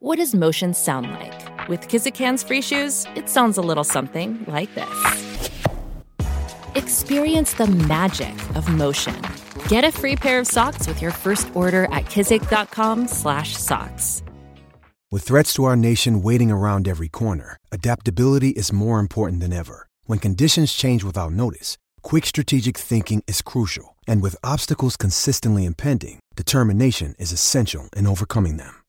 What does motion sound like? With Kizikans free shoes, it sounds a little something like this. Experience the magic of motion. Get a free pair of socks with your first order at kizik.com/socks. With threats to our nation waiting around every corner, adaptability is more important than ever. When conditions change without notice, quick strategic thinking is crucial, and with obstacles consistently impending, determination is essential in overcoming them.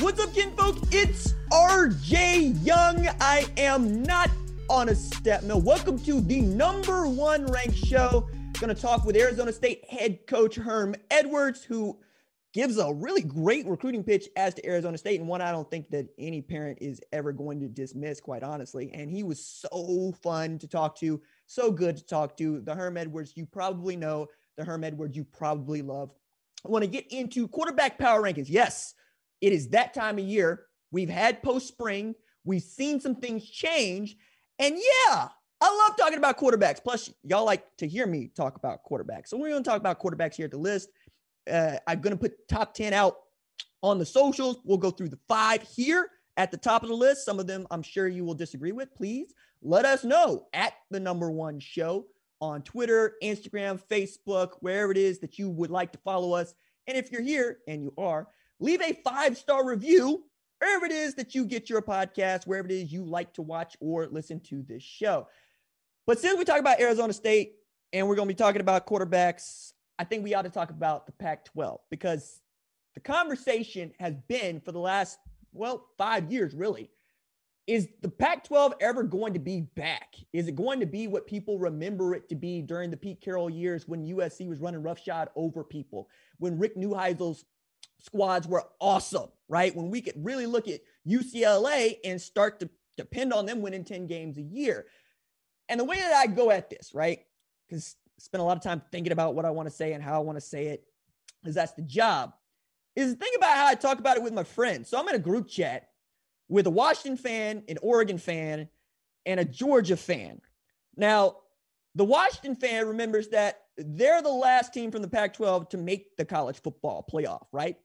What's up, kinfolk? It's RJ Young. I am not on a step mill. Welcome to the number one ranked show. Going to talk with Arizona State head coach Herm Edwards, who gives a really great recruiting pitch as to Arizona State, and one I don't think that any parent is ever going to dismiss, quite honestly. And he was so fun to talk to, so good to talk to. The Herm Edwards you probably know, the Herm Edwards you probably love. I want to get into quarterback power rankings. Yes, it is that time of year. We've had post spring, we've seen some things change. And yeah, I love talking about quarterbacks. Plus, y'all like to hear me talk about quarterbacks. So we're going to talk about quarterbacks here at the list. Uh, I'm going to put top 10 out on the socials. We'll go through the five here at the top of the list. Some of them I'm sure you will disagree with. Please let us know at the number one show on Twitter, Instagram, Facebook, wherever it is that you would like to follow us. And if you're here, and you are, leave a five star review wherever it is that you get your podcast, wherever it is you like to watch or listen to this show. But since we talk about Arizona State and we're going to be talking about quarterbacks, I think we ought to talk about the Pac 12 because the conversation has been for the last, well, five years really. Is the Pac 12 ever going to be back? Is it going to be what people remember it to be during the Pete Carroll years when USC was running roughshod over people? When Rick Neuheisel's squads were awesome, right? When we could really look at UCLA and start to depend on them winning 10 games a year. And the way that I go at this, right? Because spend a lot of time thinking about what I want to say and how I want to say it, because that's the job. Is think about how I talk about it with my friends. So I'm in a group chat with a Washington fan, an Oregon fan, and a Georgia fan. Now, the Washington fan remembers that they're the last team from the Pac 12 to make the college football playoff, right?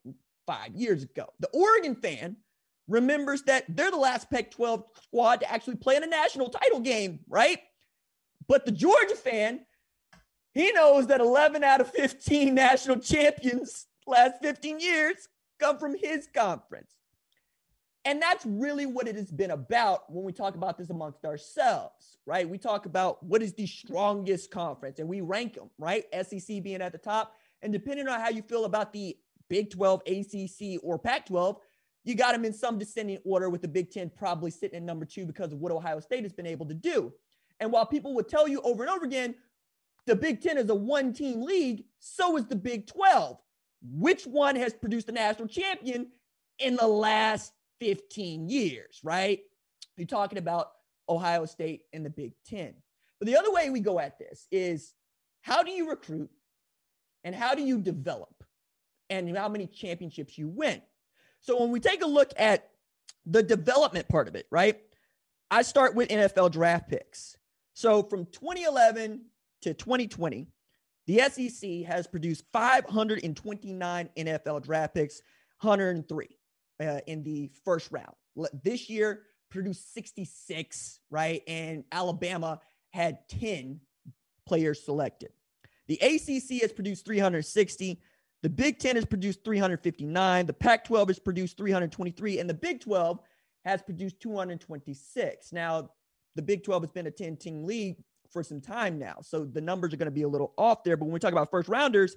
Five years ago. The Oregon fan remembers that they're the last Pac 12 squad to actually play in a national title game, right? But the Georgia fan, he knows that 11 out of 15 national champions last 15 years come from his conference. And that's really what it has been about when we talk about this amongst ourselves, right? We talk about what is the strongest conference and we rank them, right? SEC being at the top. And depending on how you feel about the Big 12, ACC, or Pac 12, you got them in some descending order with the Big 10 probably sitting in number two because of what Ohio State has been able to do. And while people would tell you over and over again, the Big 10 is a one team league, so is the Big 12. Which one has produced a national champion in the last 15 years, right? You're talking about Ohio State and the Big Ten. But the other way we go at this is how do you recruit and how do you develop and how many championships you win? So when we take a look at the development part of it, right? I start with NFL draft picks. So from 2011 to 2020, the SEC has produced 529 NFL draft picks, 103 uh, in the first round. This year produced 66, right? And Alabama had 10 players selected. The ACC has produced 360. The Big 10 has produced 359. The Pac 12 has produced 323. And the Big 12 has produced 226. Now, the Big 12 has been a 10 team league for some time now. So the numbers are going to be a little off there. But when we talk about first rounders,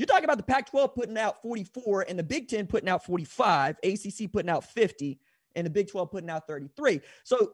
you're talking about the Pac 12 putting out 44 and the Big 10 putting out 45, ACC putting out 50, and the Big 12 putting out 33. So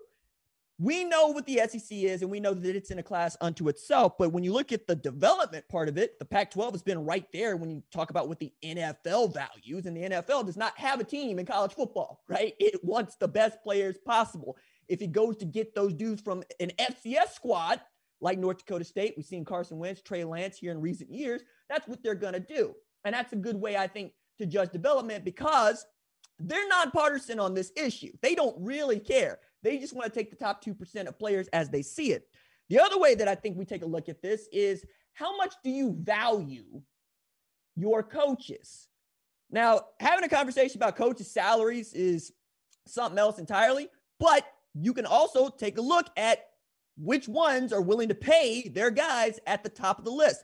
we know what the SEC is and we know that it's in a class unto itself. But when you look at the development part of it, the Pac 12 has been right there when you talk about what the NFL values. And the NFL does not have a team in college football, right? It wants the best players possible. If it goes to get those dudes from an FCS squad like North Dakota State, we've seen Carson Wentz, Trey Lance here in recent years, that's what they're going to do. And that's a good way, I think, to judge development because they're nonpartisan on this issue. They don't really care. They just want to take the top 2% of players as they see it. The other way that I think we take a look at this is how much do you value your coaches? Now, having a conversation about coaches' salaries is something else entirely, but you can also take a look at which ones are willing to pay their guys at the top of the list.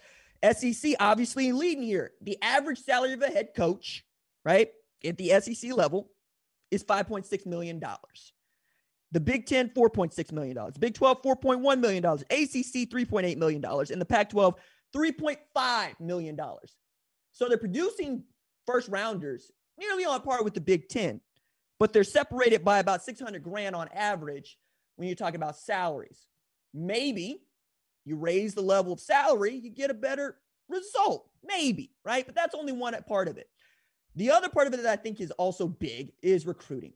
SEC obviously leading here. The average salary of a head coach, right, at the SEC level is $5.6 million. The Big 10, $4.6 million. Big 12, $4.1 million. ACC, $3.8 million. And the Pac 12, $3.5 million. So they're producing first rounders nearly on par with the Big 10, but they're separated by about 600 grand on average when you're talking about salaries. Maybe you raise the level of salary, you get a better result. Maybe, right? But that's only one part of it. The other part of it that I think is also big is recruiting.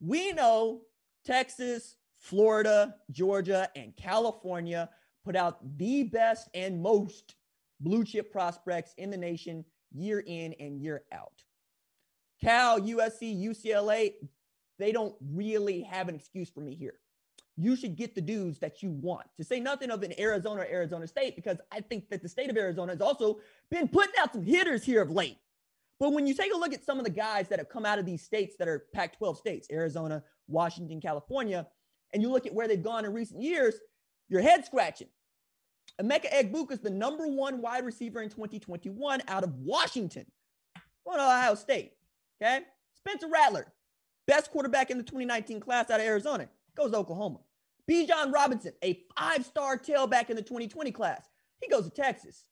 We know Texas, Florida, Georgia, and California put out the best and most blue chip prospects in the nation year in and year out. Cal, USC, UCLA, they don't really have an excuse for me here. You should get the dudes that you want. To say nothing of an Arizona or Arizona State, because I think that the state of Arizona has also been putting out some hitters here of late. But when you take a look at some of the guys that have come out of these states that are Pac 12 states, Arizona, Washington, California, and you look at where they've gone in recent years, your head scratching. Emeka Egbuka is the number one wide receiver in 2021 out of Washington, going to Ohio State. Okay. Spencer Rattler, best quarterback in the 2019 class out of Arizona, goes to Oklahoma. Bijan Robinson, a five star tailback in the 2020 class, he goes to Texas.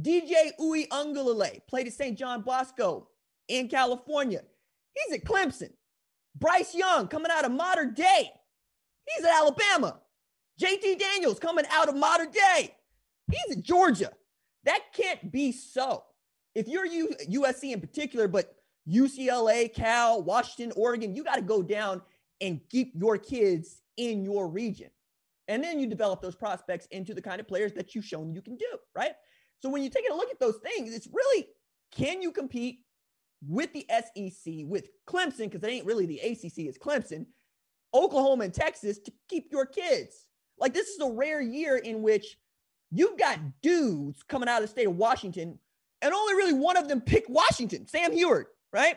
DJ Uiagalelei played at St. John Bosco in California. He's at Clemson. Bryce Young coming out of Mater Dei. He's at Alabama. JT Daniels coming out of Mater Dei. He's at Georgia. That can't be so. If you're U- USC in particular, but UCLA, Cal, Washington, Oregon, you got to go down and keep your kids in your region. And then you develop those prospects into the kind of players that you've shown you can do, right? So when you take a look at those things, it's really can you compete with the SEC, with Clemson, because it ain't really the ACC, it's Clemson, Oklahoma, and Texas to keep your kids? Like this is a rare year in which you've got dudes coming out of the state of Washington, and only really one of them picked Washington, Sam Huard, right?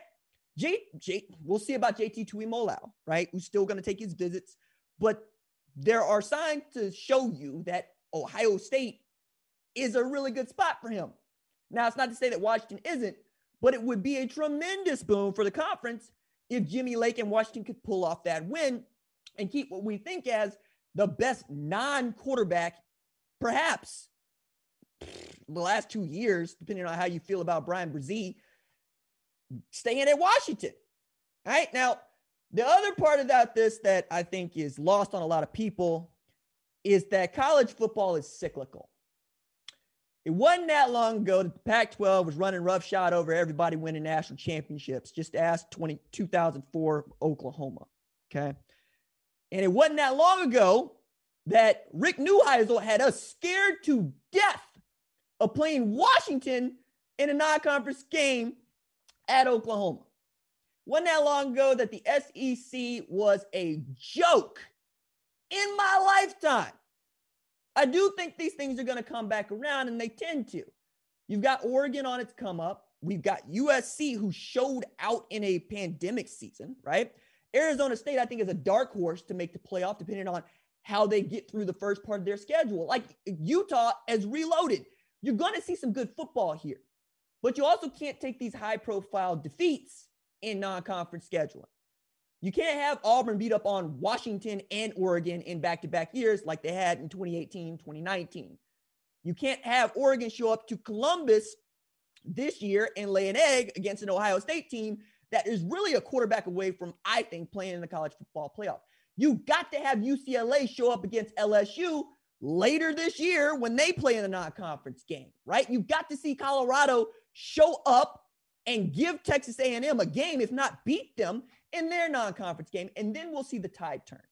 J, J, we'll see about JT Tuimoloau, right? Who's still going to take his visits, but there are signs to show you that Ohio State is a really good spot for him. Now, it's not to say that Washington isn't, but it would be a tremendous boon for the conference if Jimmy Lake and Washington could pull off that win and keep what we think as the best non quarterback, perhaps the last two years, depending on how you feel about Bryan Bresee, staying at Washington. All right. Now, the other part about this that I think is lost on a lot of people is that college football is cyclical. It wasn't that long ago that the Pac 12 was running roughshod over everybody winning national championships. Just ask 20, 2004 Oklahoma. Okay. And it wasn't that long ago that Rick Neuheisel had us scared to death of playing Washington in a non conference game at Oklahoma. Wasn't that long ago that the SEC was a joke in my lifetime. I do think these things are going to come back around, and they tend to. You've got Oregon on its come up. We've got USC who showed out in a pandemic season, right? Arizona State, I think, is a dark horse to make the playoff, depending on how they get through the first part of their schedule. Like Utah has reloaded. You're going to see some good football here, but you also can't take these high profile defeats in non conference scheduling. You can't have Auburn beat up on Washington and Oregon in back to back years like they had in 2018, 2019. You can't have Oregon show up to Columbus this year and lay an egg against an Ohio State team that is really a quarterback away from, I think, playing in the college football playoff. You got to have UCLA show up against LSU later this year when they play in the non-conference game, right? You've got to see Colorado show up and give Texas A&M a game, if not beat them in their non-conference game, and then we'll see the tide turn.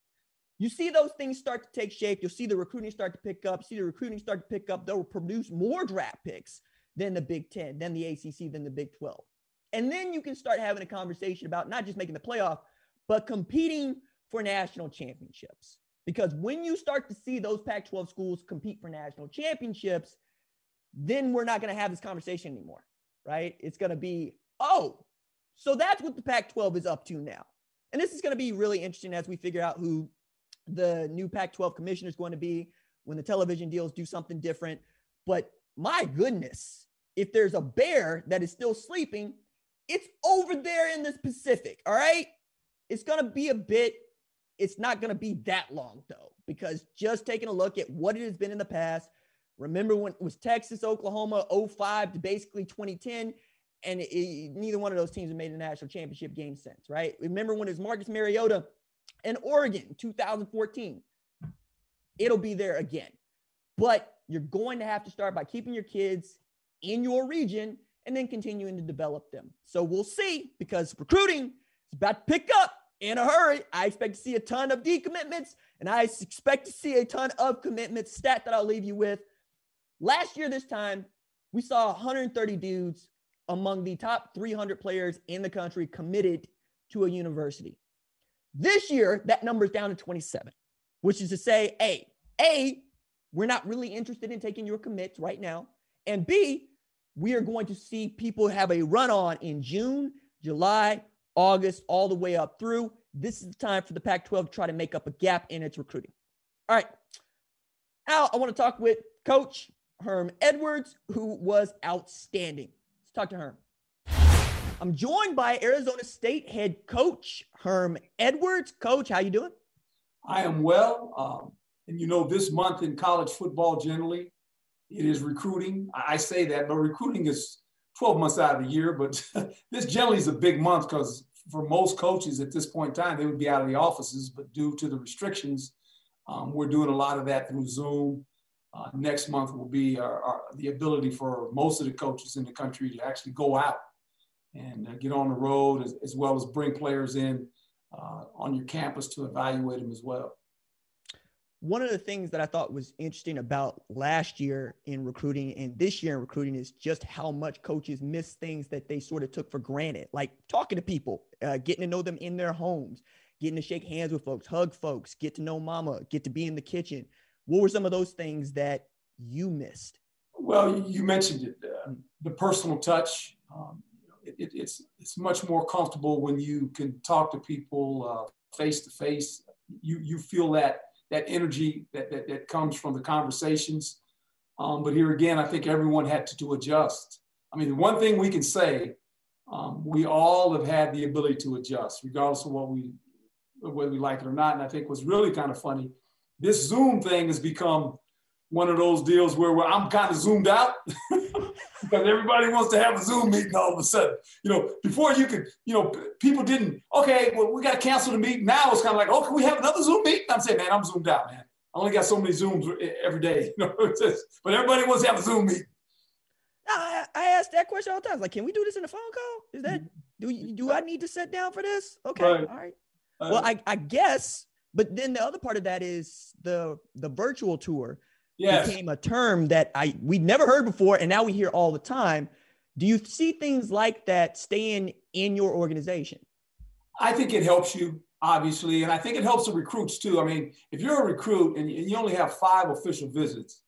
You see those things start to take shape. You'll see the recruiting start to pick up. See the recruiting start to pick up. They'll produce more draft picks than the Big Ten, than the ACC, than the Big 12. And then you can start having a conversation about not just making the playoff, but competing for national championships. Because when you start to see those Pac 12 schools compete for national championships, then we're not going to have this conversation anymore, right? It's going to be, oh, so that's what the Pac 12 is up to now. And this is going to be really interesting as we figure out who the new Pac 12 commissioner is going to be when the television deals do something different. But my goodness, if there's a bear that is still sleeping, it's over there in the Pacific. All right. It's going to be a bit, it's not going to be that long though, because just taking a look at what it has been in the past, remember when it was Texas, Oklahoma 05 to basically 2010, and it, it, neither one of those teams have made a national championship game since, right? Remember when it was Marcus Mariota and Oregon 2014? It'll be there again. But you're going to have to start by keeping your kids in your region and then continuing to develop them. So we'll see because recruiting is about to pick up in a hurry. I expect to see a ton of decommitments and I expect to see a ton of commitments. Stat that I'll leave you with. Last year, this time, we saw 130 dudes among the top 300 players in the country committed to a university. This year, that number is down to 27, which is to say, A, A, we're not really interested in taking your commits right now. And B, we are going to see people have a run on in June, July, August, all the way up through. This is the time for the Pac 12 to try to make up a gap in its recruiting. All right. Now, I want to talk with Coach Herm Edwards, who was outstanding. Let's talk to Herm. I'm joined by Arizona State head coach Herm Edwards. Coach, how you doing? I am well. Um, and you know, this month in college football generally, it is recruiting. I say that, but recruiting is 12 months out of the year. But this generally is a big month because for most coaches at this point in time, they would be out of the offices. But due to the restrictions, um, we're doing a lot of that through Zoom. Uh, next month will be our, our, the ability for most of the coaches in the country to actually go out and uh, get on the road as, as, well as bring players in uh, on your campus to evaluate them as well one of the things that I thought was interesting about last year in recruiting and this year in recruiting is just how much coaches miss things that they sort of took for granted, like talking to people, uh, getting to know them in their homes, getting to shake hands with folks, hug folks, get to know mama, get to be in the kitchen. What were some of those things that you missed? Well, you mentioned it, uh, the personal touch. Um, it, it, it's it's much more comfortable when you can talk to people face to face. You you feel that that energy that, that, that comes from the conversations. Um, but here again, I think everyone had to, to adjust. I mean, the one thing we can say, um, we all have had the ability to adjust, regardless of what we, whether we like it or not. And I think what's really kind of funny, this Zoom thing has become one of those deals where, where I'm kind of zoomed out because everybody wants to have a Zoom meeting all of a sudden. You know, before you could, you know, people didn't, okay, well, we got to cancel the meeting. Now it's kind of like, oh, can we have another Zoom meeting? I'm saying, man, I'm zoomed out, man. I only got so many Zooms every day. You know, just, but everybody wants to have a Zoom meeting. I, I ask that question all the time. Like, can we do this in a phone call? Is that do do I need to sit down for this? Okay, right. all right. Uh, well, I, I guess, but then the other part of that is the the virtual tour yes. became a term that I we never heard before, and now we hear all the time. Do you see things like that staying in your organization? I think it helps you, obviously, and I think it helps the recruits too. I mean, if you're a recruit and you only have five official visits,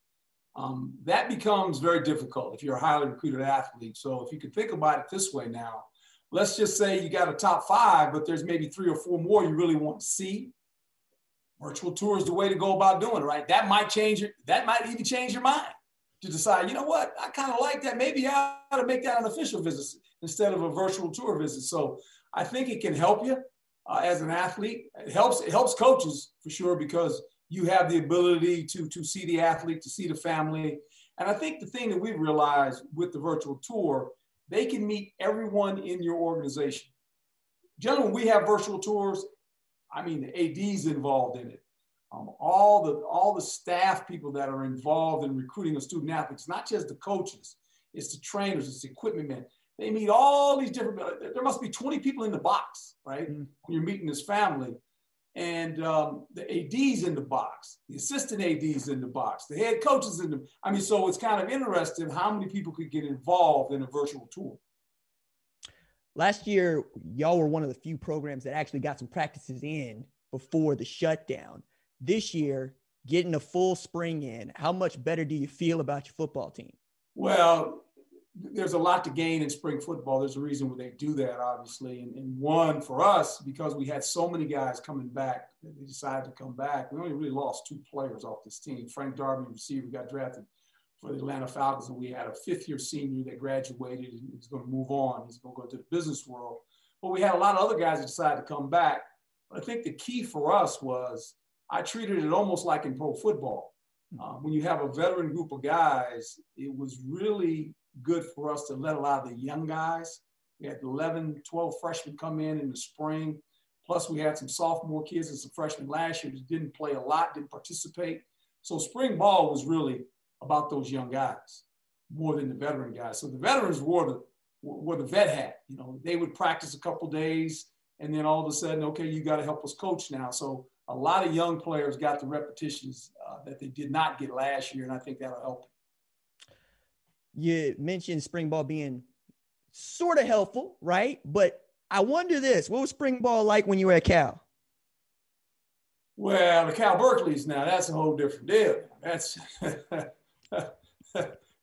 um, that becomes very difficult if you're a highly recruited athlete. So if you can think about it this way now, let's just say you got a top five, but there's maybe three or four more you really want to see virtual tour is the way to go about doing it, right? That might change your, that might even change your mind to decide, you know what, I kind of like that. Maybe I ought to make that an official visit instead of a virtual tour visit. So I think it can help you uh, as an athlete. It helps, it helps coaches for sure because you have the ability to, to see the athlete, to see the family. And I think the thing that we've realized with the virtual tour, they can meet everyone in your organization. Generally, we have virtual tours, I mean, the AD's involved in it. Um, all the all the staff people that are involved in recruiting the student athletes, not just the coaches, it's the trainers, it's the equipment men. They meet all these different. There must be 20 people in the box, right? Mm-hmm. When you're meeting this family, and um, the AD's in the box, the assistant AD's in the box, the head coaches in the. I mean, so it's kind of interesting how many people could get involved in a virtual tour. Last year, y'all were one of the few programs that actually got some practices in before the shutdown. This year, getting a full spring in, how much better do you feel about your football team? Well, there's a lot to gain in spring football. There's a reason why they do that, obviously. And, and, one for us, because we had so many guys coming back, they decided to come back. We only really lost two players off this team. Frank Darby, receiver, got drafted for the Atlanta Falcons, and we had a fifth year senior that graduated and he's going to move on. He's going to go to the business world. But we had a lot of other guys that decided to come back. But I think the key for us was I treated it almost like in pro football. Uh, when you have a veteran group of guys, it was really good for us to let a lot of the young guys. We had 11, 12 freshmen come in in the spring. Plus, we had some sophomore kids and some freshmen last year that didn't play a lot, didn't participate. So, spring ball was really about those young guys more than the veteran guys. So, the veterans wore the, wore the vet hat. You know, they would practice a couple days, and then all of a sudden, okay, you got to help us coach now. So, a lot of young players got the repetitions uh, that they did not get last year, and I think that'll help you mentioned spring ball being sort of helpful, right? But I wonder this: what was spring ball like when you were at Cal? Well, the Cal Berkeley's now that's a whole different deal. That's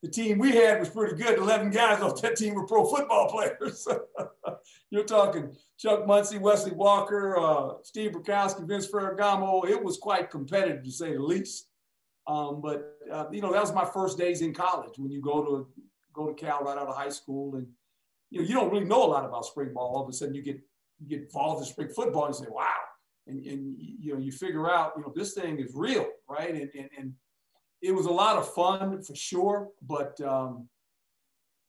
the team we had was pretty good. Eleven guys off that team were pro football players. You're talking Chuck Muncie, Wesley Walker, uh, Steve Bartkowski, Vince Ferragamo. It was quite competitive to say the least. Um, but uh, you know, that was my first days in college. When you go to go to Cal right out of high school, and you know, you don't really know a lot about spring ball. All of a sudden, you get you get involved in spring football, and you say, "Wow!" And, and you know, you figure out, you know, this thing is real, right? And and, and it was a lot of fun for sure, but um,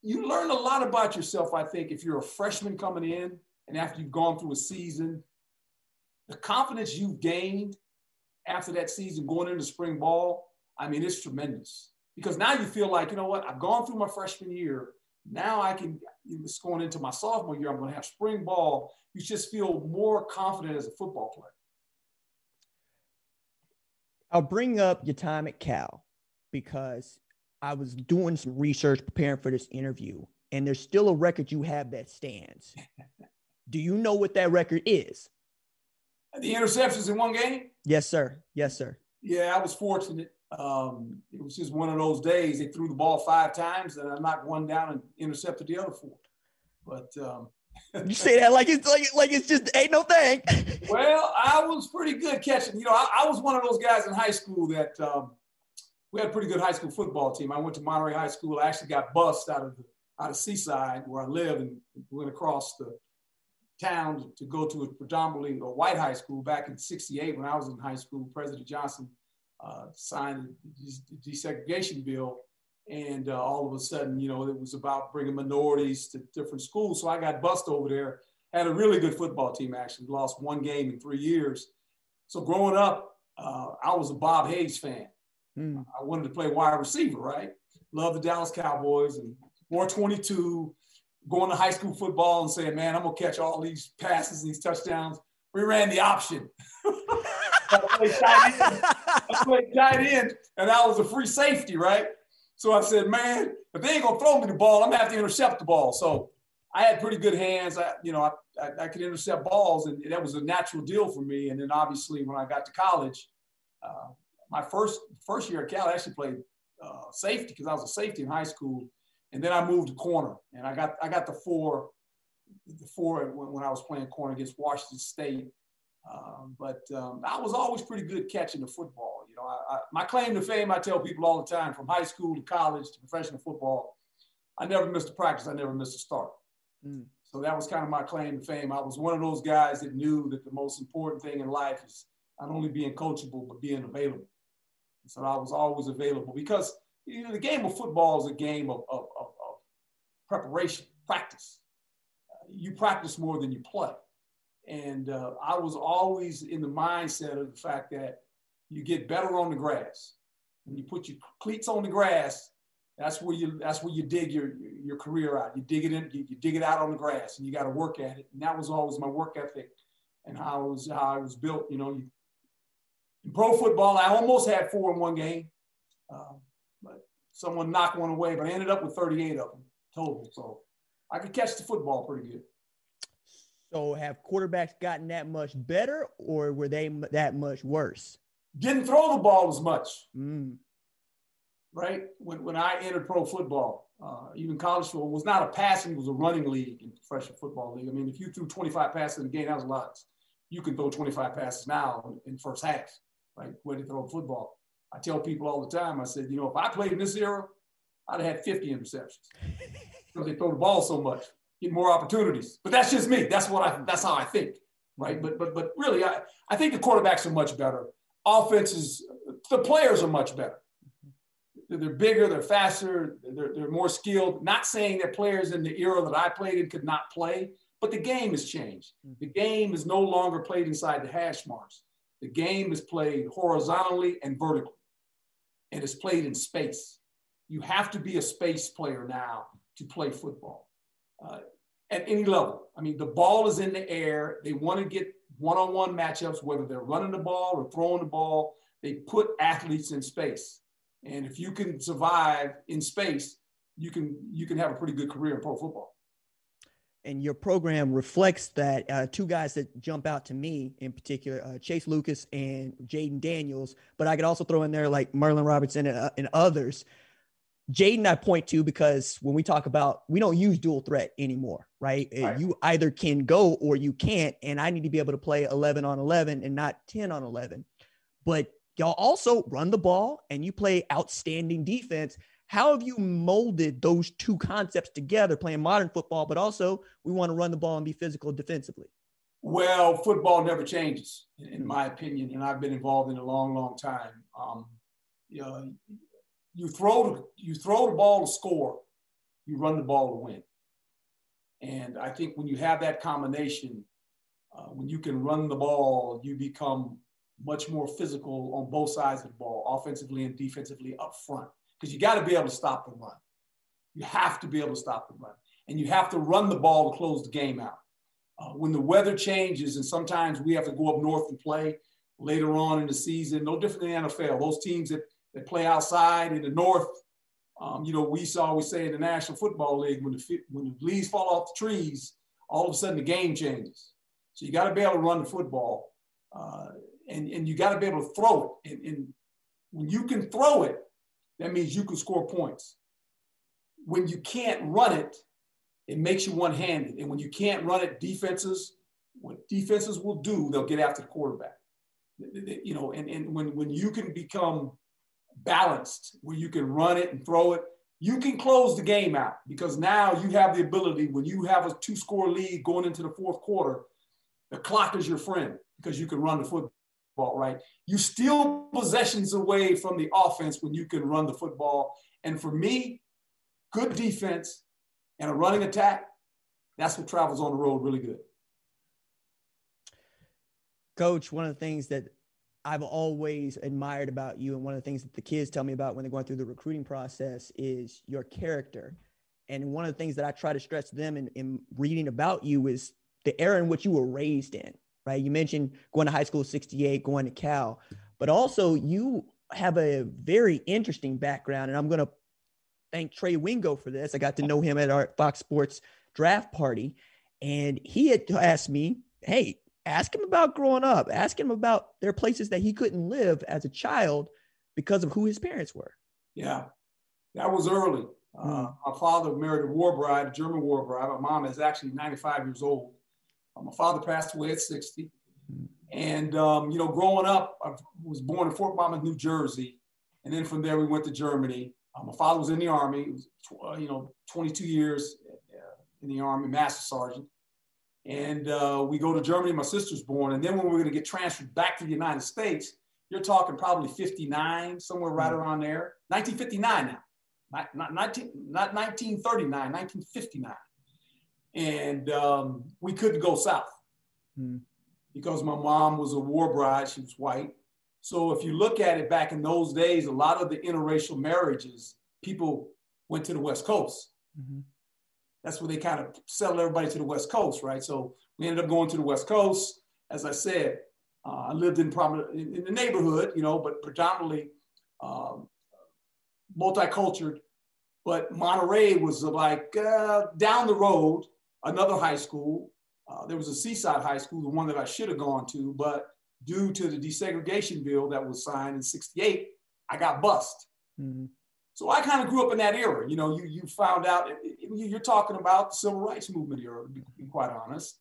you learn a lot about yourself. I think if you're a freshman coming in, and after you've gone through a season, the confidence you've gained after that season going into spring ball, I mean, it's tremendous because now you feel like, you know what, I've gone through my freshman year. Now I can, it's going into my sophomore year, I'm going to have spring ball. You just feel more confident as a football player. I'll bring up your time at Cal because I was doing some research preparing for this interview, and there's still a record you have that stands. Do you know what that record is? The interceptions in one game? Yes, sir. Yes, sir. Yeah, I was fortunate. Um, it was just one of those days. They threw the ball five times, and I knocked one down and intercepted the other four. But um, you say that like it's like like it's just ain't no thing. well, I was pretty good catching. You know, I, I was one of those guys in high school that um, we had a pretty good high school football team. I went to Monterey High School. I actually got bused out of out of Seaside where I live and went across the town to go to a predominantly a white high school back in 68 when I was in high school. President Johnson uh, signed the desegregation bill. And uh, all of a sudden, you know, it was about bringing minorities to different schools. So I got bused over there. Had a really good football team, actually. Lost one game in three years. So growing up, uh, I was a Bob Hayes fan. Mm. I wanted to play wide receiver, right? Love the Dallas Cowboys and wore 22 going to high school football and saying, man, I'm going to catch all these passes and these touchdowns. We ran the option. I played tight end. I played tight end, and I was a free safety, right? So I said, man, if they ain't going to throw me the ball, I'm going to have to intercept the ball. So I had pretty good hands. I, you know, I, I, I could intercept balls, and that was a natural deal for me. And then obviously when I got to college, uh, my first first year at Cal, I actually played uh, safety because I was a safety in high school and then I moved to corner, and I got I got the four, the four when, when I was playing corner against Washington State. Um, but um, I was always pretty good catching the football. You know, I, I, my claim to fame, I tell people all the time, from high school to college to professional football, I never missed a practice. I never missed a start. Mm. So that was kind of my claim to fame. I was one of those guys that knew that the most important thing in life is not only being coachable but being available. And so I was always available because you know, the game of football is a game of, of, of, of preparation, practice. Uh, you practice more than you play. And uh, I was always in the mindset of the fact that you get better on the grass. When you put your cleats on the grass, that's where you that's where you dig your your career out. You dig it in, you, you dig it out on the grass, and you got to work at it. And that was always my work ethic, and how I was how I was built. You know, you, in pro football, I almost had four in one game, uh, but someone knocked one away. But I ended up with 38 of them total, so I could catch the football pretty good. So, have quarterbacks gotten that much better, or were they that much worse? Didn't throw the ball as much. Mm. Right when when I entered pro football, uh, even college football was not a passing; it was a running league in professional football league. I mean, if you threw 25 passes in a game, that was a lot. You can throw 25 passes now in first half, right? Way to throw a football. I tell people all the time. I said, you know, if I played in this era, I'd have had 50 interceptions because they throw the ball so much get more opportunities. But that's just me. That's what I. That's how I think, right? But but but really, I I think the quarterbacks are much better. Offenses, the players are much better. They're bigger, they're faster, they're, they're more skilled. Not saying that players in the era that I played in could not play, but the game has changed. Mm-hmm. The game is no longer played inside the hash marks. The game is played horizontally and vertically, and it's played in space. You have to be a space player now to play football uh, at any level. I mean, the ball is in the air. They want to get one-on-one matchups, whether they're running the ball or throwing the ball. They put athletes in space, and if you can survive in space, you can you can have a pretty good career in pro football. And your program reflects that. Uh, two guys that jump out to me in particular, uh, Chase Lucas and Jayden Daniels, but I could also throw in there like Merlin Robertson and, uh, and others Jayden, I point to because when we talk about, we don't use dual threat anymore, right? right? You either can go or you can't. And I need to be able to play 11 on 11 and not 10 on 11. But y'all also run the ball and you play outstanding defense. How have you molded those two concepts together, playing modern football, but also we want to run the ball and be physical defensively? Well, football never changes, in my opinion, and I've been involved in a long, long time. Um, you know, you throw you throw the ball to score, you run the ball to win. And I think when you have that combination, uh, when you can run the ball, you become much more physical on both sides of the ball, offensively and defensively up front, because you got to be able to stop the run. You have to be able to stop the run, and you have to run the ball to close the game out. Uh, when the weather changes, and sometimes we have to go up north and play later on in the season, no different than the NFL. Those teams that they play outside in the north. Um, you know, we saw we say in the National Football League when the when the leaves fall off the trees, all of a sudden the game changes. So you got to be able to run the football, uh, and and you got to be able to throw it. And, and when you can throw it, that means you can score points. When you can't run it, it makes you one-handed. And when you can't run it, defenses, what defenses will do, they'll get after the quarterback. You know, and, and when, when you can become balanced where you can run it and throw it, you can close the game out because now you have the ability when you have a two score lead going into the fourth quarter, the clock is your friend because you can run the football, right? You steal possessions away from the offense when you can run the football. And for me, good defense and a running attack, that's what travels on the road really good. Coach, one of the things that I've always admired about you, and one of the things that the kids tell me about when they're going through the recruiting process is your character. And one of the things that I try to stress to them in, in reading about you is the era in which you were raised in, right? You mentioned going to high school 68, going to Cal, but also you have a very interesting background. And I'm going to thank Trey Wingo for this. I got to know him at our Fox Sports draft party. And he had asked me, Hey, ask him about growing up. Ask him about there are places that he couldn't live as a child because of who his parents were. Yeah, that was early. Uh, hmm. my father married a war bride, a German war bride. My mom is actually 95 years old. My father passed away at 60. Hmm. And, um, you know, growing up, I was born in Fort Monmouth, New Jersey. And then from there, we went to Germany. Uh, my father was in the Army, he was, uh, you know, 22 years uh, in the Army, Master Sergeant and uh, we go to Germany. My sister's born, and then when we're going to get transferred back to the United States, you're talking probably 59, somewhere right mm-hmm. around there. 1959 now, not, not, 19, not 1939, 1959. And um, we couldn't go south. mm. because my mom was a war bride. She was white. So if you look at it back in those days, a lot of the interracial marriages, people went to the West Coast. Mm-hmm. That's where they kind of settled everybody to the West Coast, right? So we ended up going to the West Coast. As I said, uh, I lived in, in, in, the neighborhood, you know, but predominantly um, multicultural. But Monterey was like uh, down the road, another high school. Uh, there was a Seaside High School, the one that I should have gone to, but due to the desegregation bill that was signed in 68, I got bust. Mm-hmm. So I kind of grew up in that era. You know, you, you found out, you're talking about the civil rights movement era, to be, quite honest.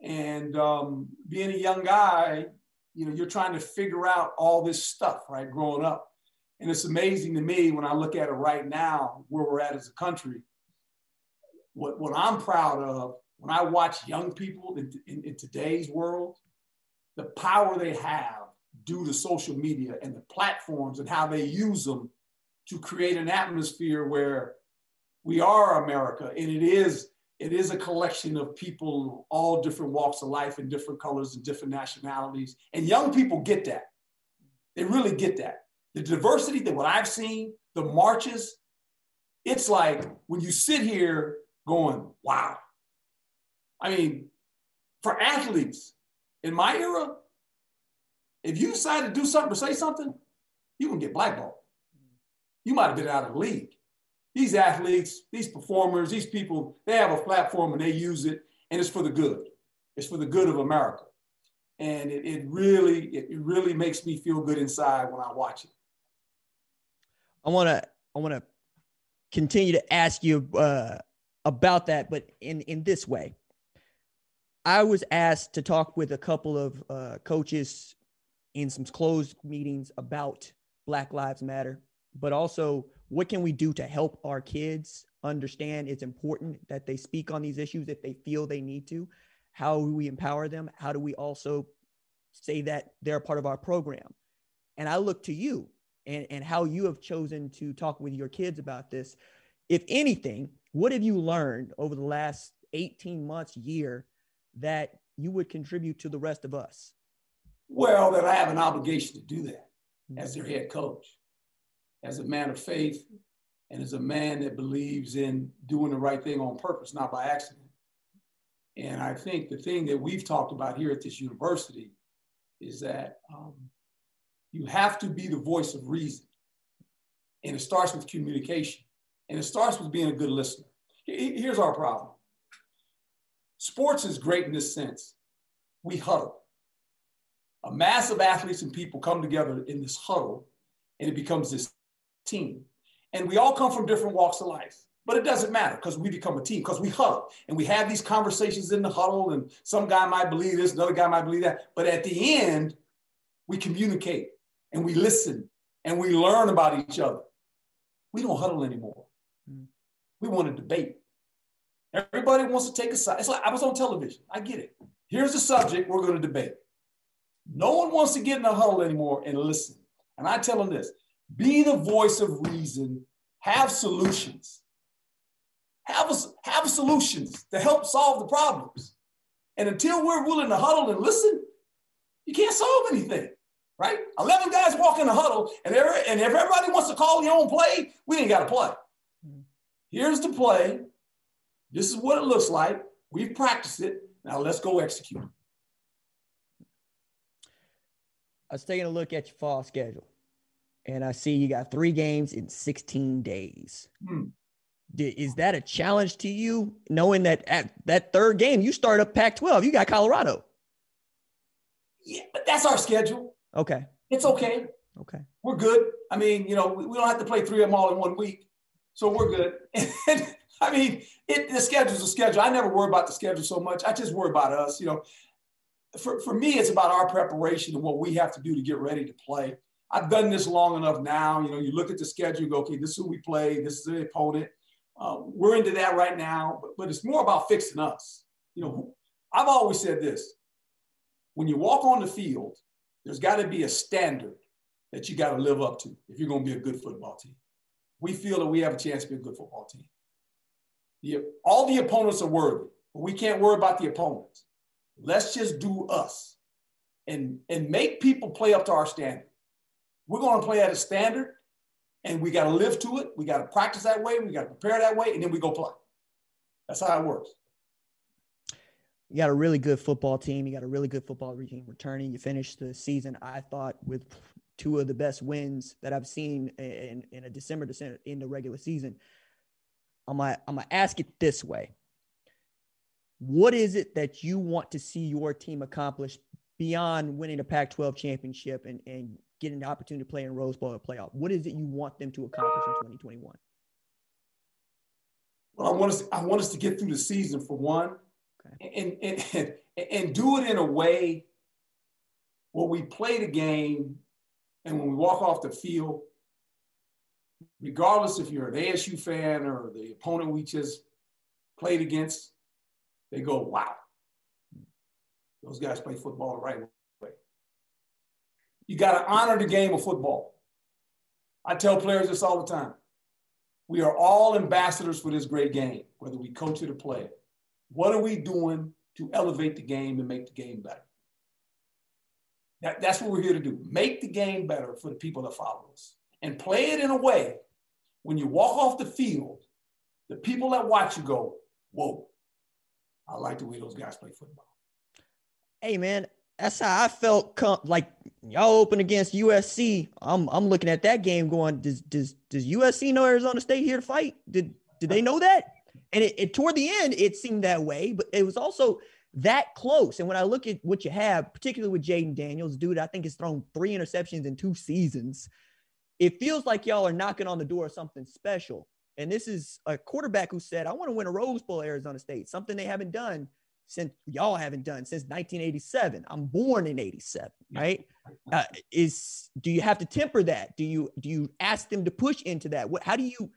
And um, being a young guy, you know, you're trying to figure out all this stuff, right, growing up. And it's amazing to me when I look at it right now, where we're at as a country. What, what I'm proud of when I watch young people in, in, in today's world, the power they have due to social media and the platforms and how they use them to create an atmosphere where we are America and it is it is a collection of people all different walks of life and different colors and different nationalities and young people get that. They really get that. The diversity that what i've seen the marches it's like when you sit here going wow i mean for athletes in my era, if you decide to do something or say something, you can get blackballed. You might have been out of the league. These athletes, these performers, these people, they have a platform and they use it, and it's for the good. It's for the good of America. And it, it really, it really makes me feel good inside when I watch it. I want to, I want to continue to ask you uh, about that, but in in this way. I was asked to talk with a couple of uh, coaches in some closed meetings about Black Lives Matter, but also what can we do to help our kids understand it's important that they speak on these issues if they feel they need to? How do we empower them? How do we also say that they're part of our program? And I look to you and, and how you have chosen to talk with your kids about this. If anything, what have you learned over the last 18 months, year that you would contribute to the rest of us? Well, that I have an obligation to do that as their head coach, as a man of faith, and as a man that believes in doing the right thing on purpose, not by accident. And I think the thing that we've talked about here at this university is that um, you have to be the voice of reason. And it starts with communication. And it starts with being a good listener. Here's our problem Sports is great in this sense. We huddle. A mass of athletes and people come together in this huddle, and it becomes this team. And we all come from different walks of life. But it doesn't matter because we become a team, because we huddle and we have these conversations in the huddle, and some guy might believe this, another guy might believe that. But at the end, we communicate and we listen and we learn about each other. We don't huddle anymore. We want to debate. Everybody wants to take a side. It's like I was on television. I get it. Here's the subject we're going to debate. No one wants to get in a huddle anymore and listen. And I tell them this be the voice of reason, have solutions. Have, a, have solutions to help solve the problems. And until we're willing to huddle and listen, you can't solve anything, right? 11 guys walk in the huddle, and, and if everybody wants to call their own play, we ain't got to play. Here's the play. This is what it looks like. We've practiced it. Now let's go execute. I was taking a look at your fall schedule, and I see you got three games in 16 days. Hmm. Is that a challenge to you, knowing that at that third game you start up Pac-12, you got Colorado? Yeah, but that's our schedule. Okay, it's okay. Okay, we're good. I mean, you know, we don't have to play three of them all in one week, so we're good. I mean, it, the schedule's a schedule. I never worry about the schedule so much. I just worry about us. You know, for, for me, it's about our preparation and what we have to do to get ready to play. I've done this long enough now. You know, you look at the schedule, go, okay, this is who we play, this is the opponent. Uh, we're into that right now, but, but it's more about fixing us. You know, I've always said this when you walk on the field, there's got to be a standard that you got to live up to if you're going to be a good football team. We feel that we have a chance to be a good football team. The, all the opponents are worthy, but we can't worry about the opponents. Let's just do us and, and make people play up to our standard. We're going to play at a standard and we got to live to it. We got to practice that way. We got to prepare that way, and then we go play. That's how it works. You got a really good football team. You got a really good football team returning. You finished the season, I thought, with two of the best wins that I've seen in, in a December December in the regular season. I'm gonna, I'm gonna ask it this way. What is it that you want to see your team accomplish beyond winning a Pac 12 championship and, and getting the opportunity to play in Rose Bowl or playoff? What is it you want them to accomplish in 2021? Well, I want us, I want us to get through the season for one, okay. and, and, and, and do it in a way where we play the game and when we walk off the field, regardless if you're an ASU fan or the opponent we just played against, they go, wow, those guys play football the right way. You got to honor the game of football. I tell players this all the time. We are all ambassadors for this great game, whether we coach it or play it. What are we doing to elevate the game and make the game better? That, that's what we're here to do. Make the game better for the people that follow us and play it in a way when you walk off the field, the people that watch you go, whoa, I like the way those guys play football. Hey, man, that's how I felt. Com- like y'all open against USC. I'm I'm looking at that game going. Does does does USC know Arizona State here to fight? Did did they know that? And it, it toward the end it seemed that way, but it was also that close. And when I look at what you have, particularly with Jayden Daniels, dude, I think has thrown three interceptions in two seasons. It feels like y'all are knocking on the door of something special. And this is a quarterback who said, I want to win a Rose Bowl, Arizona State, something they haven't done since y'all haven't done since 1987. I'm born in 87, right? Uh, is do you have to temper that? Do you do you ask them to push into that? What how do you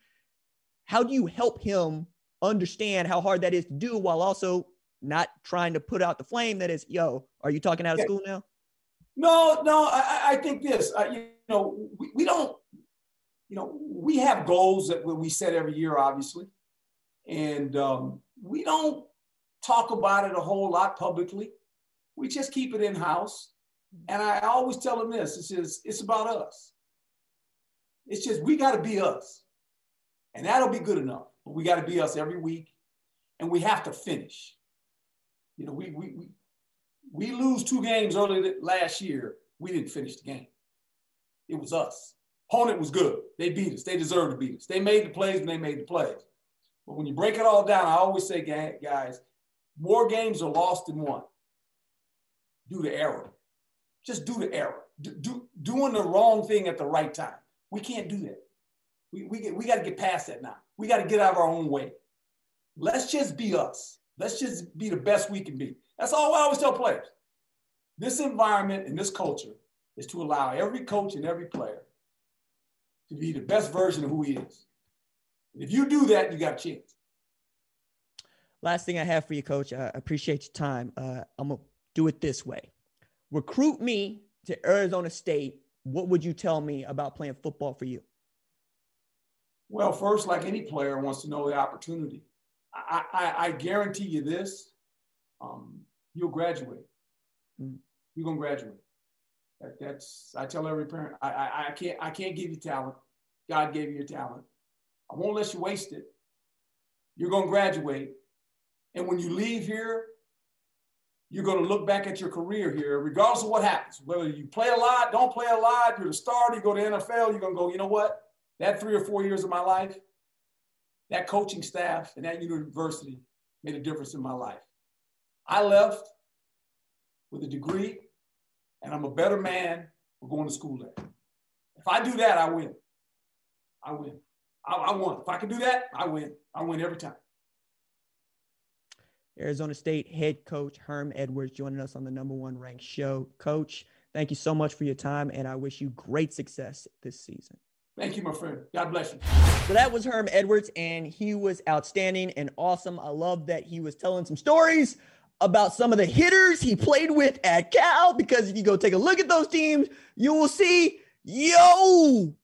how do you help him understand how hard that is to do while also not trying to put out the flame that is, yo, are you talking out of school now? No, no, I, I think this, uh, you know, we, we don't, you know, we have goals that we set every year, obviously. And um, we don't talk about it a whole lot publicly. We just keep it in house. And I always tell them this it's just, it's about us. It's just, we got to be us. And that'll be good enough. But we got to be us every week. And we have to finish. You know, we, we, we, we lose two games early last year. We didn't finish the game. It was us. Opponent was good. They beat us. They deserved to beat us. They made the plays and they made the plays. But when you break it all down, I always say, guys, more games are lost than won due to error. Just due to error. Do, do, doing the wrong thing at the right time. We can't do that. We, we, we got to get past that now. We got to get out of our own way. Let's just be us. Let's just be the best we can be. That's all I always tell players. This environment and this culture is to allow every coach and every player to be the best version of who he is. And if you do that, you got a chance. Last thing I have for you, coach, I appreciate your time. Uh, I'm going to do it this way recruit me to Arizona State. What would you tell me about playing football for you? Well, first, like any player wants to know the opportunity. I, I, I guarantee you this um, you'll graduate. Mm. You're gonna graduate. That, that's I tell every parent. I, I I can't I can't give you talent. God gave you your talent. I won't let you waste it. You're gonna graduate, and when you leave here, you're going to look back at your career here, regardless of what happens. Whether you play a lot, don't play a lot, you're the starter, you go to NFL, you're going to go, you know what? That three or four years of my life, that coaching staff and that university made a difference in my life. I left with a degree, and I'm a better man for going to school there. If I do that, I win. I win. I, I won. If I can do that, I win. I win every time. Arizona State head coach Herm Edwards joining us on the number one ranked show. Coach, thank you so much for your time, and I wish you great success this season. Thank you, my friend. God bless you. So that was Herm Edwards, and he was outstanding and awesome. I love that he was telling some stories about some of the hitters he played with at Cal, because if you go take a look at those teams, you will see, yo,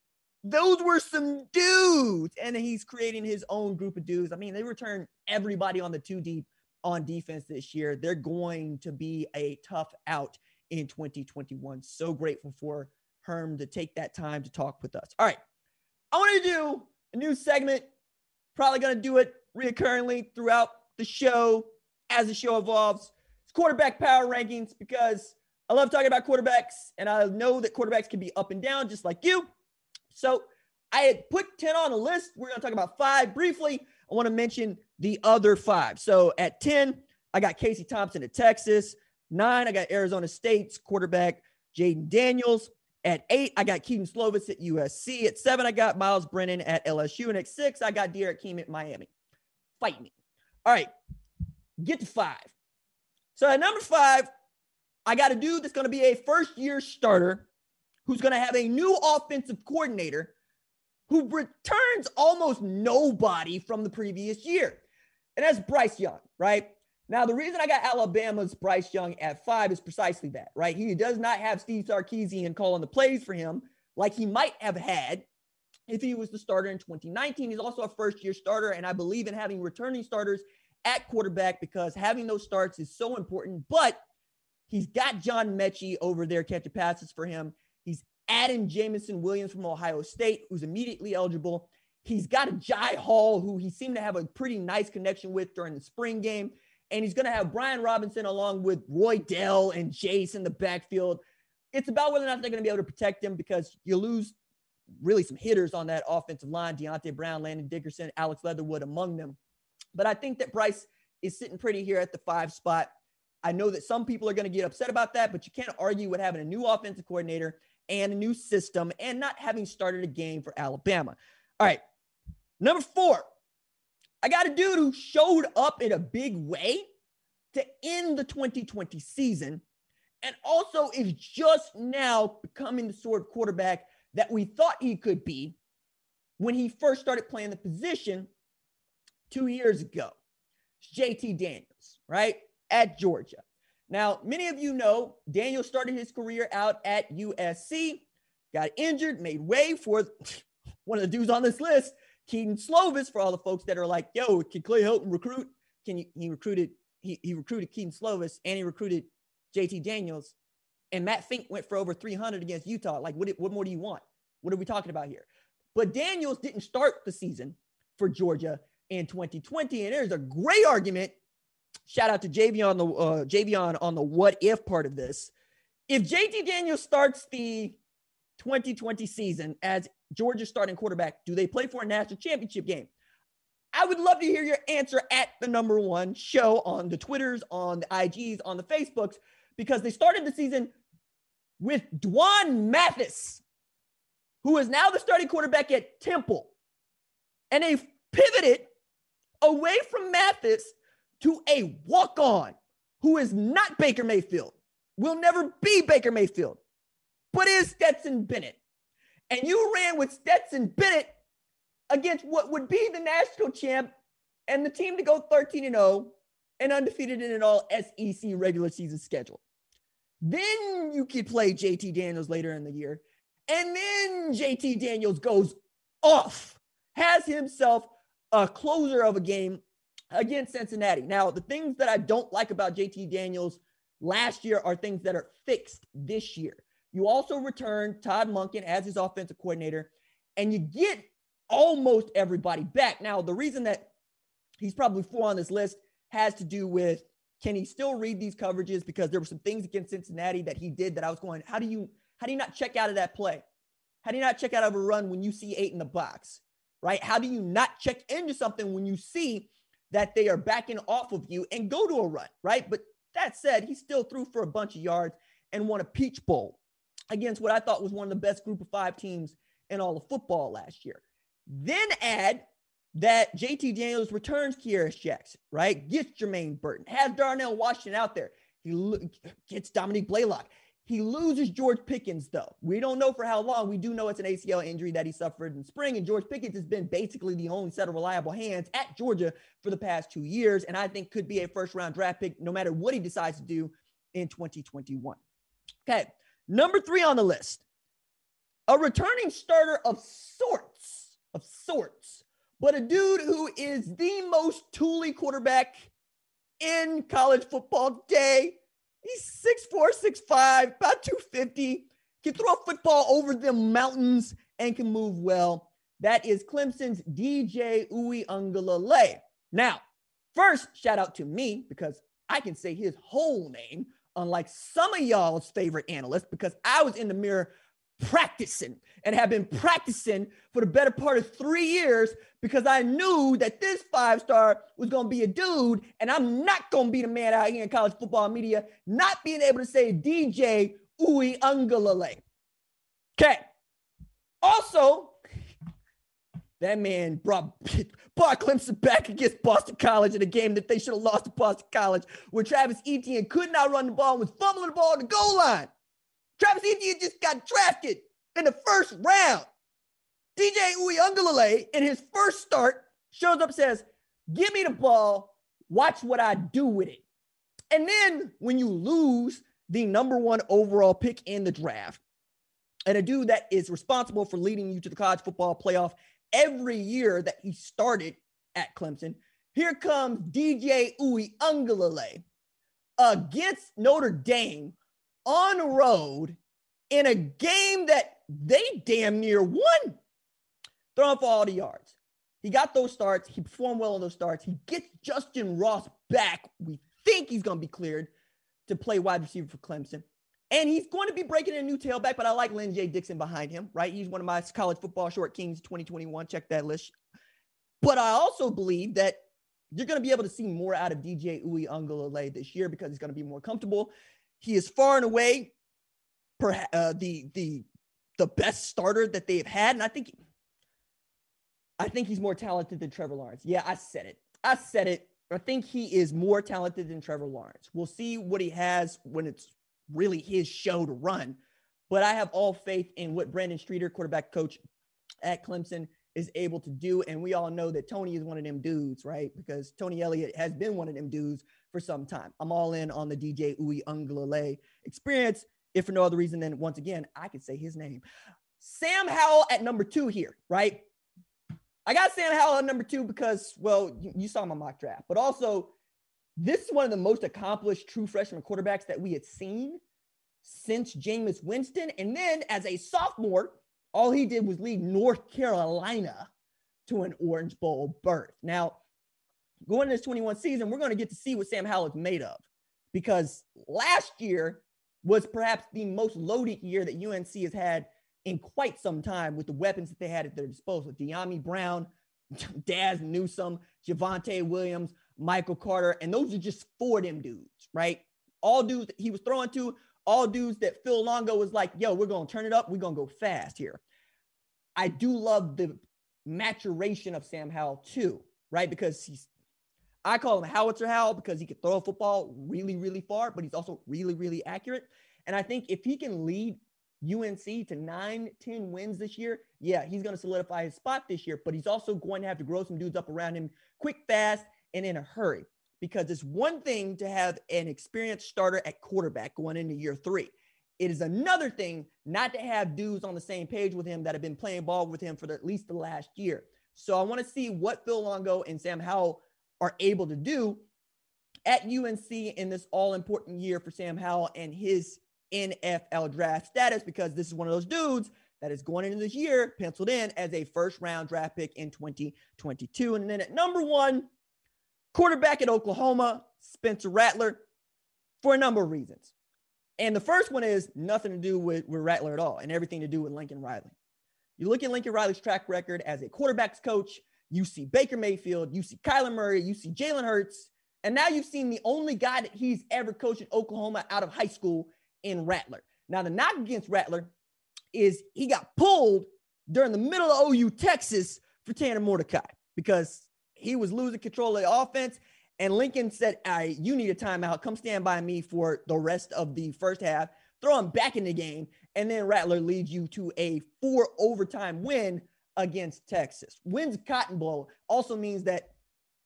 those were some dudes. And he's creating his own group of dudes. I mean, they return everybody on the two deep on defense this year. They're going to be a tough out in 2021. So grateful for Herm to take that time to talk with us. All right. I want to do a new segment. Probably going to do it reoccurringly throughout the show as the show evolves. It's quarterback power rankings because I love talking about quarterbacks and I know that quarterbacks can be up and down just like you. So I had put 10 on the list. We're going to talk about five briefly. I want to mention the other five. So at 10, I got Casey Thompson at Texas. Nine, I got Arizona State's quarterback Jayden Daniels. At eight, I got Kedon Slovis at USC. At seven, I got Myles Brennan at LSU. And at six, I got D'Eriq King at Miami. Fight me. All right, get to five. So at number five, I got a dude that's going to be a first year starter who's going to have a new offensive coordinator who returns almost nobody from the previous year. And that's Bryce Young, right? Now, the reason I got Alabama's Bryce Young at five is precisely that, right? He does not have Steve Sarkisian calling the plays for him like he might have had if he was the starter in 2019. He's also a first year starter, and I believe in having returning starters at quarterback because having those starts is so important. But he's got John Metchie over there catching passes for him. He's adding Jameson Williams from Ohio State, who's immediately eligible. He's got Agiye Hall, who he seemed to have a pretty nice connection with during the spring game. And he's going to have Brian Robinson along with Roydell and Jase in the backfield. It's about whether or not they're going to be able to protect him because you lose really some hitters on that offensive line Deonte Brown, Landon Dickerson, Alex Leatherwood among them. But I think that Bryce is sitting pretty here at the five spot. I know that some people are going to get upset about that, but you can't argue with having a new offensive coordinator and a new system and not having started a game for Alabama. All right. Number four, I got a dude who showed up in a big way to end the 2020 season and also is just now becoming the sort of quarterback that we thought he could be when he first started playing the position two years ago. It's JT Daniels, right? At Georgia. Now, many of you know Daniel started his career out at USC, got injured, made way for one of the dudes on this list, Kedon Slovis, for all the folks that are like, yo, can Clay Helton recruit? Can you, he recruited, he, he recruited Kedon Slovis and he recruited JT Daniels. And Matt Fink went for over 300 against Utah. Like, what, what more do you want? What are we talking about here? But Daniels didn't start the season for Georgia in 2020. And there's a great argument shout out to JV on the uh, JV on the what if part of this. If JT Daniels starts the 2020 season as Georgia's starting quarterback, do they play for a national championship game? I would love to hear your answer at the number one show on the Twitters, on the IGs, on the Facebooks, because they started the season with Dwan Mathis, who is now the starting quarterback at Temple. And they pivoted away from Mathis to a walk on who is not Baker Mayfield, will never be Baker Mayfield, but is Stetson Bennett. And you ran with Stetson Bennett against what would be the national champ and the team to go 13 and 0 and undefeated in an all SEC regular season schedule. Then you could play JT Daniels later in the year. And then JT Daniels goes off, has himself a closer of a game against Cincinnati. Now, the things that I don't like about JT Daniels last year are things that are fixed this year. You also return Todd Monken as his offensive coordinator, and you get almost everybody back. Now, the reason that he's probably four on this list has to do with can he still read these coverages? Because there were some things against Cincinnati that he did that I was going, how do you how do you not check out of that play? How do you not check out of a run when you see eight in the box? Right? How do you not check into something when you see that they are backing off of you and go to a run, right? But that said, he still threw for a bunch of yards and won a Peach Bowl against what I thought was one of the best group of five teams in all of football last year. Then add that JT Daniels returns Kearis Jackson, right? Gets Jermaine Burton, has Darnell Washington out there. He gets Dominick Blaylock. He loses George Pickens, though. We don't know for how long. We do know it's an ACL injury that he suffered in spring. And George Pickens has been basically the only set of reliable hands at Georgia for the past two years. And I think could be a first round draft pick no matter what he decides to do in 2021. Okay. Number three on the list a returning starter of sorts, of sorts, but a dude who is the most tooly quarterback in college football today. He's 6'4, 6'5, about 250, can throw a football over the mountains and can move well. That is Clemson's DJ Uiagalelei. Now, first, shout out to me because I can say his whole name, unlike some of y'all's favorite analysts, because I was in the mirror practicing and have been practicing for the better part of three years because I knew that this five star was going to be a dude, and I'm not going to be the man out here in college football media not being able to say DJ Uwe Uiagalelei. Okay. Also, that man brought, brought Clemson back against Boston College in a game that they should have lost to Boston College, where Travis Etienne could not run the ball and was fumbling the ball at the goal line. Travis Etienne just got drafted in the first round. DJ Uiagalelei, in his first start, shows up says, Give me the ball, watch what I do with it. And then when you lose the number one overall pick in the draft, and a dude that is responsible for leading you to the college football playoff every year that he started at Clemson, here comes DJ Uiagalelei against Notre Dame on road in a game that they damn near won, throwing for all the yards. He got those starts. He performed well on those starts. He gets Justin Ross back. We think he's going to be cleared to play wide receiver for Clemson. And he's going to be breaking a new tailback, but I like Lyn-J Dixon behind him, right? He's one of my college football short kings 2021. Check that list. But I also believe that you're going to be able to see more out of DJ Uiagalelei this year because he's going to be more comfortable. He is far and away perhaps uh, the the the best starter that they've had, and I think I think he's more talented than Trevor Lawrence. Yeah, I said it. I said it. I think he is more talented than Trevor Lawrence. We'll see what he has when it's really his show to run. But I have all faith in what Brandon Streeter, quarterback coach at Clemson, is able to do. And we all know that Tony is one of them dudes, right? Because Tony Elliott has been one of them dudes for some time. I'm all in on the DJ Uwe Uiagalelei experience, if for no other reason than once again, I could say his name. Sam Howell at number two here, right? I got Sam Howell at number two because, well, you, you saw my mock draft, but also this is one of the most accomplished true freshman quarterbacks that we had seen since Jameis Winston. And then as a sophomore, all he did was lead North Carolina to an Orange Bowl berth. Now, going into this 21 season, we're going to get to see what Sam Howell is made of because last year was perhaps the most loaded year that UNC has had in quite some time with the weapons that they had at their disposal. Dyami Brown, Dazz Newsome, Javonte Williams, Michael Carter, and those are just four them dudes, right? All dudes he was throwing to, all dudes that Phil Longo was like, yo, we're going to turn it up. We're going to go fast here. I do love the maturation of Sam Howell too, right? Because he's, I call him Howitzer Howell because he can throw a football really, really far, but he's also really, really accurate. And I think if he can lead UNC to nine, 10 wins this year, yeah, he's going to solidify his spot this year, but he's also going to have to grow some dudes up around him quick, fast, and in a hurry because it's one thing to have an experienced starter at quarterback going into year three. It is another thing not to have dudes on the same page with him that have been playing ball with him for the, at least the last year. So I want to see what Phil Longo and Sam Howell are able to do at UNC in this all important year for Sam Howell and his NFL draft status because this is one of those dudes that is going into this year penciled in as a first round draft pick in 2022. And then at number one, quarterback at Oklahoma, Spencer Rattler, for a number of reasons. And the first one is nothing to do with, with Rattler at all and everything to do with Lincoln Riley. You look at Lincoln Riley's track record as a quarterbacks coach, you see Baker Mayfield, you see Kyler Murray, you see Jalen Hurts, and now you've seen the only guy that he's ever coached at Oklahoma out of high school in Rattler. Now, the knock against Rattler is he got pulled during the middle of OU Texas for Tanner Mordecai because he was losing control of the offense. And Lincoln said, All right, you need a timeout. Come stand by me for the rest of the first half. Throw him back in the game. And then Rattler leads you to a four overtime win against Texas. Wins Cotton Bowl also means that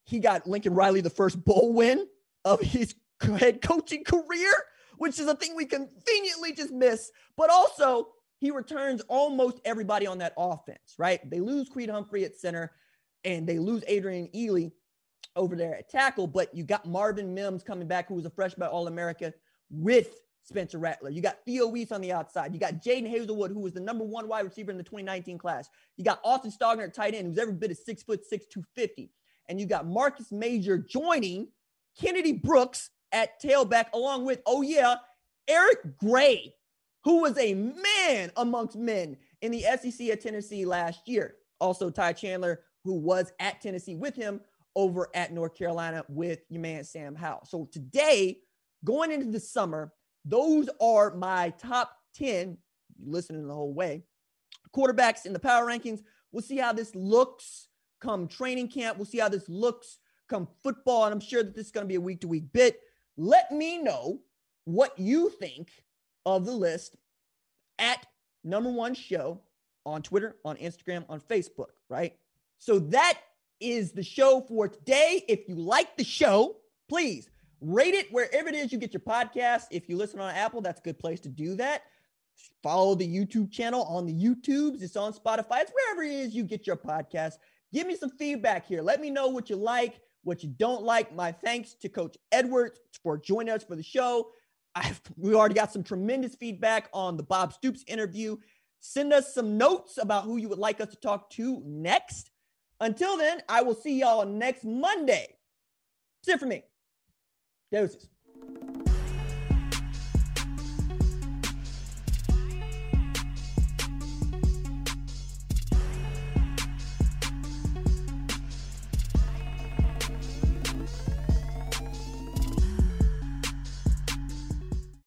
he got Lincoln Riley the first bowl win of his head coaching career, which is a thing we conveniently just miss. But also, he returns almost everybody on that offense, right? They lose Creed Humphrey at center and they lose Adrian Ealy over there at tackle, but you got Marvin Mims coming back, who was a freshman All America with Spencer Rattler. You got Theo Wease on the outside. You got Jadon Haselwood, who was the number one wide receiver in the 2019 class. You got Austin Stogner at tight end, who's every bit of six foot six, 250. And you got Marcus Major joining Kennedy Brooks at tailback, along with, oh yeah, Eric Gray, who was a man amongst men in the SEC at Tennessee last year. Also, Ty Chandler, who was at Tennessee with him over at North Carolina with your man Sam Howell. So today, going into the summer, those are my top 10, listening the whole way, quarterbacks in the power rankings. We'll see how this looks come training camp. We'll see how this looks come football. And I'm sure that this is going to be a week to week bit. Let me know what you think of the list at number one show on Twitter, on Instagram, on Facebook, right? So that is the show for today. If you like the show, please rate it wherever it is you get your podcast. If you listen on Apple, that's a good place to do that. Follow the YouTube channel on the YouTubes. It's on Spotify. It's wherever it is you get your podcast. Give me some feedback here. Let me know what you like, what you don't like. My thanks to Coach Edwards for joining us for the show. I've, we already got some tremendous feedback on the Bob Stoops interview. Send us some notes about who you would like us to talk to next. Until then, I will see y'all next Monday. That's it for me. Doses.